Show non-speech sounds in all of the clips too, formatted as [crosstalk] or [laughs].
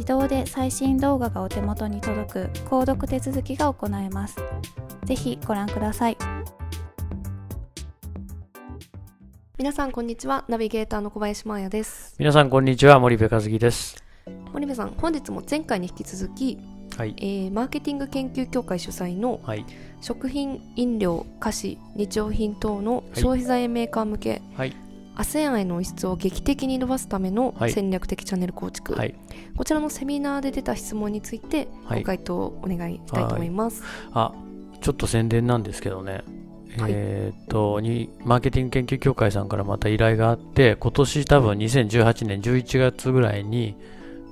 自動で最新動画がお手元に届く購読手続きが行えます。ぜひご覧ください。皆さんこんにちは。ナビゲーターの小林真彩です。皆さんこんにちは。森部和樹です。森部さん本日も前回に引き続き、はい。えーマーケティング研究協会主催のはい。食品飲料菓子日用品等の消費財メーカー向け、はい ASEAN への輸出を劇的に伸ばすためのはい。戦略的チャンネル構築、はい。こちらのセミナーで出た質問についてはい。ご回答をお願いしたいと思います、あちょっと宣伝なんですけどね。はい。えーっとにマーケティング研究協会さんからまた依頼があって今年多分2018年11月ぐらいに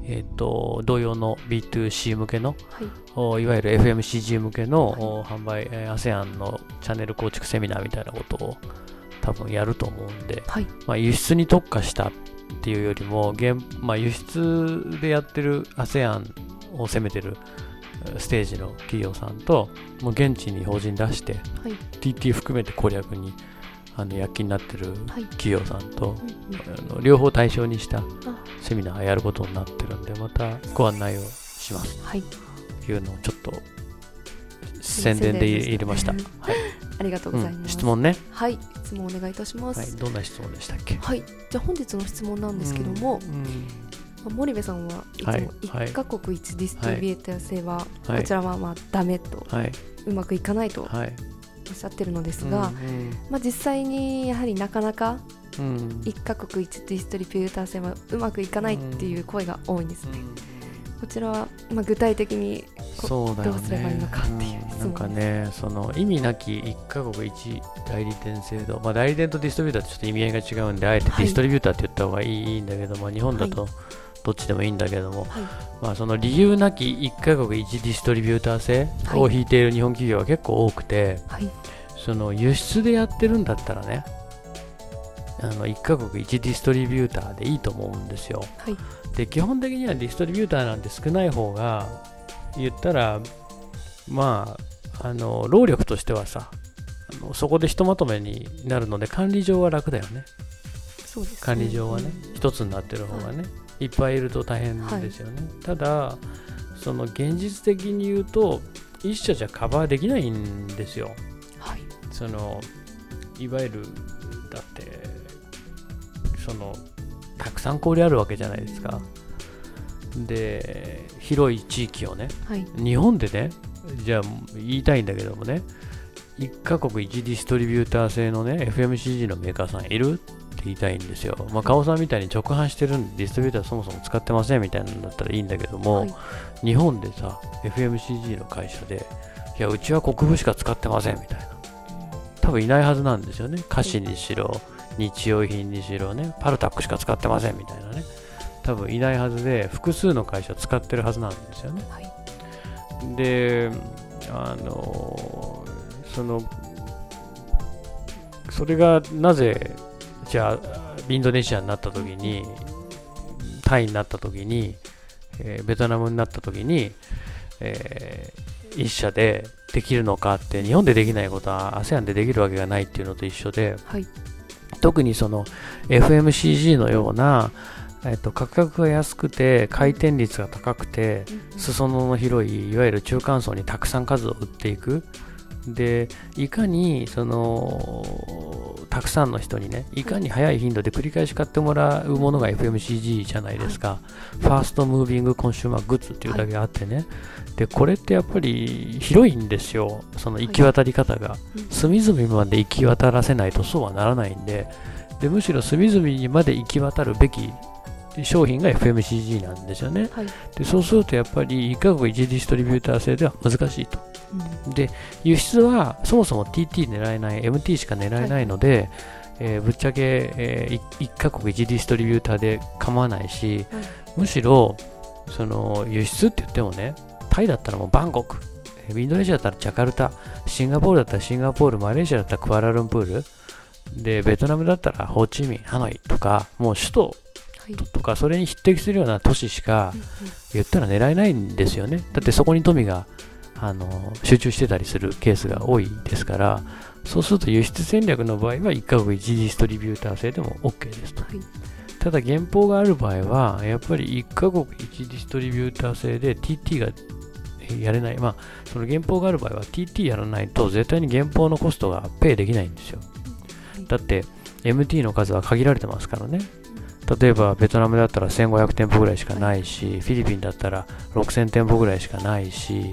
えーっと同様の B2C 向けのはい。おいわゆる FMCG 向けの、お販売、えー ASEAN のチャンネル構築セミナーみたいなことを多分やると思うんで、はい。まあ、輸出に特化したっていうよりも、現まあ、輸出でやってる ASEAN を攻めてるえーステージの企業さんと、もう現地に法人出して、はい。TT 含めて攻略にあの躍起になってるはい。企業さんと、うんうん。あの両方対象にしたあ。セミナーやることになってるんで、またご案内をします。はい。というのをちょっと宣伝で入れました。宣 [laughs] はいありがとうございうんます、質問ね、はい質問お願いいたします。はい、どんな質問でしたっけ？はい、じゃあ本日の質問なんですけども、うんまあ森部さんはいつもはいはい。1カ国1ディストリビューター制は、はい。こちらはまあダメと、はい、うまくいかないとはい。おっしゃってるのですが、うんまあ、実際にやはりなかなかうん。1カ国1ディストリビューター制はうまくいかないっていう声が多いんですね。こちらは、まあ、具体的にこそうだよね。どうすればいいのかっていう。うんなんかね、その意味なき1カ国1代理店制度、まあ、代理店とディストリビューターってちょっと意味合いが違うんで、あえてデはいィストリビューターって言った方がいい,、い、いんだけど、まあ、日本だとどっちでもいいんだけども、はい。まあ、その理由なき1カ国1ディストリビューター制はいを引いている日本企業は結構多くて、はい。その輸出でやってるんだったらね、あの1カ国1ディストリビューターでいいと思うんですよ。はい。で基本的にはディストリビューターなんて少ない方が言ったらまああの労力としてはさあのそこでひとまとめになるので管理上は楽だよね。そうですね。管理上はね一つになってる方がねいっぱいいると大変ですよね、ただその現実的に言うと一社じゃカバーできないんですよ。はい。そのいわゆるだってそのたくさん氷あるわけじゃないですかで広い地域をねはい。日本でねじゃあ言いたいんだけどもね1カ国1ディストリビューター製のね FMCG のメーカーさんいるって言いたいんですよ、まあ、カオさんみたいに直販してるんでディストリビューターそもそも使ってませんみたいなんだったらいいんだけども、はい。日本でさ FMCG の会社でいやうちは国分しか使ってませんみたいな。多分いないはずなんですよね。菓子にしろ日用品にしろねパルタックしか使ってませんみたいなね多分いないはずで複数の会社使ってるはずなんですよね、であのそのそれがなぜじゃあインドネシアになった時にタイになった時に、えーベトナムになった時に、えー一社でできるのかって日本でできないことは ASEAN でできるわけがないっていうのと一緒ではい。特にその FMCG のような、えっと価格が安くて回転率が高くて裾野の広いいわゆる中間層にたくさん数を売っていく。でいかにそのたくさんの人にねいかに早い頻度で繰り返し買ってもらうものが FMCG じゃないですか、ファーストムービングコンシューマーグッズっていうだけあってね、でこれってやっぱり広いんですよ。その行き渡り方が、隅々まで行き渡らせないとそうはならないんで。でむしろ隅々にまで行き渡るべき商品が FMCG なんですよね。はい。でそうするとやっぱり1カ国1ディストリビューター制では難しいと。で輸出はそもそも TT 狙えない MT しか狙えないので、えーぶっちゃけ、え1カ国1ディストリビューターで構わないし、はい。むしろその輸出って言ってもねタイだったらもうバンコク。えーインドネシアだったらジャカルタシンガポールだったらシンガポールマレーシアだったらクアラルンプールでベトナムだったらホーチミンハノイとかもう首都はいとかそれに匹敵するような都市しか言ったら狙えないんですよね。だってそこに富があの集中してたりするケースが多いですから、そうすると輸出戦略の場合は1カ国1ディストリビューター制でも OK ですと。はいただ原稿がある場合は、やっぱり1カ国1ディストリビューター制で TT がえやれない。まあ、その原稿がある場合は TT やらないと絶対に原稿のコストがペイできないんですよ。だって MT の数は限られてますからね。例えばベトナムだったら1500店舗ぐらいしかないし、フィリピンだったら6000店舗ぐらいしかないし、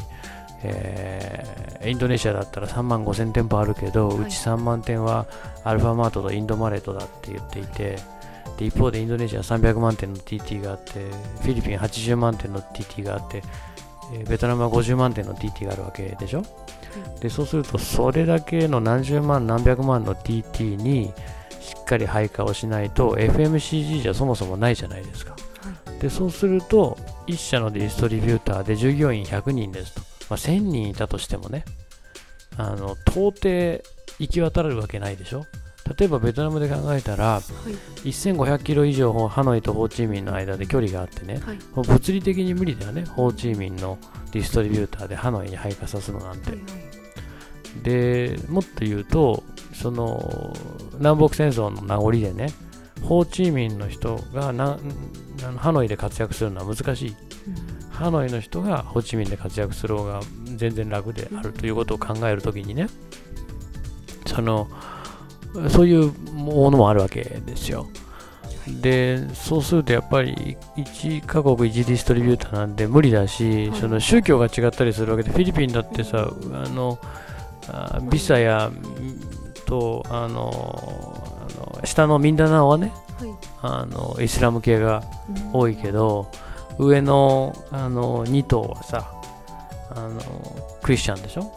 えーインドネシアだったら3万5000店舗あるけど、はい。うち3万店はアルファマートとインドマレートだって言っていて、で一方でインドネシア300万店の TT があって、フィリピン80万店の TT があって、えーベトナムは50万店の TT があるわけでしょ、でそうするとそれだけの何十万何百万の TT にしっかり配下をしないと FMCG じゃそもそもないじゃないですか、でそうすると1社のディストリビューターで従業員100人ですと、まあ、1000人いたとしてもねあの到底行き渡るわけないでしょ。例えばベトナムで考えたら1500キロ以上ハノイとホーチミンの間で距離があってね、はい。物理的に無理だよねホーチミンのディストリビューターでハノイに配下さすのなんて、でもっと言うとその南北戦争の名残でねホーチミンの人がなあのハノイで活躍するのは難しい。ハノイの人がホーチミンで活躍する方が全然楽であるということを考えるときにねそのそういうものもあるわけですよ。でそうするとやっぱり1カ国1ディストリビューターなんで無理だし、はい。その宗教が違ったりするわけでフィリピンだってさあのあビサやとあのあの下のミンダナオはねはい。あのイスラム系が多いけど上のあの2頭はさあのクリスチャンでしょ？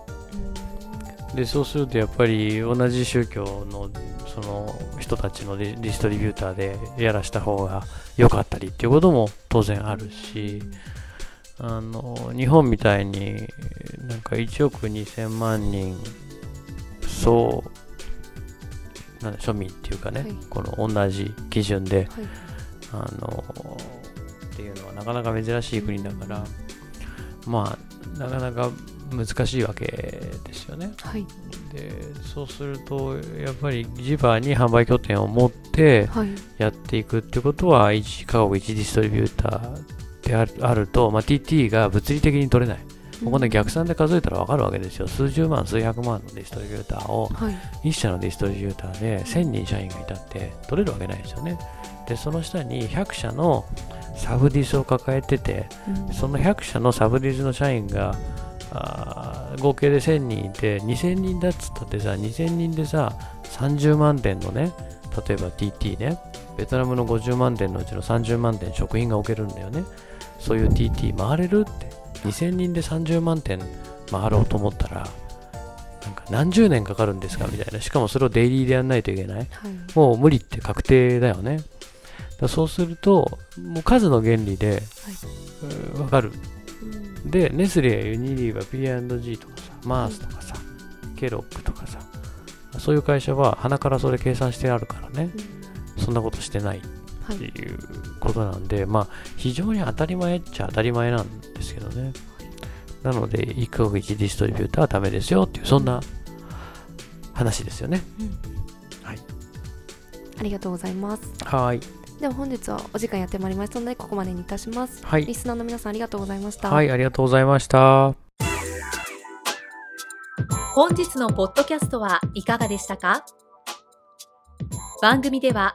でそうするとやっぱり同じ宗教のその人たちのディディストリビューターでやらした方が良かったりっていうことも当然あるしあの日本みたいになんか1億2000万人そうなんで庶民っていうかね、はい。この同じ基準ではい。あのっていうのはなかなか珍しい国だから、まあ、なかなか難しいわけですよね。はい。で、そうすると、やっぱり地場に販売拠点を持ってはい。やっていくってことは、1カ国1ディストリビューターであるあると、まあ、TT が物理的に取れない。ここで逆算で数えたらわかるわけですよ。数十万、数百万のディストリビューターをはい1社のディストリビューターで1000人社員がいたって取れるわけないですよね。で、その下に100社のサブディスを抱えてて、その100社のサブディスの社員があー合計で1000人いて、2000人だっつったってさ、2000人でさ、30万点のね、例えば TT ね、ベトナムの50万点のうちの30万点食品が置けるんだよね。そういう TT 回れるって。2000人で30万点回ろうと思ったらなんか何十年かかるんですかみたいな。しかもそれをデイリーでやんないといけない。はい。もう無理って確定だよね。だそうするともう数の原理で、うんわかる。うん。でネスレやユニリーバ P&G とかさマースとかさ、ケロックとかさそういう会社は鼻からそれ計算してあるからね。そんなことしてないはいっていうことなんで、まあ、非常に当たり前っちゃ当たり前なんですけどね。なので、1カ国1ディストリビューターはダメですよっていう、そんな話ですよね。はい。ありがとうございますはい。では本日はお時間やってまいりましたのでここまでにいたしますはいリスナーの皆さんありがとうございましたはい、ありがとうございました。本日のポッドキャストはいかがでしたか？番組では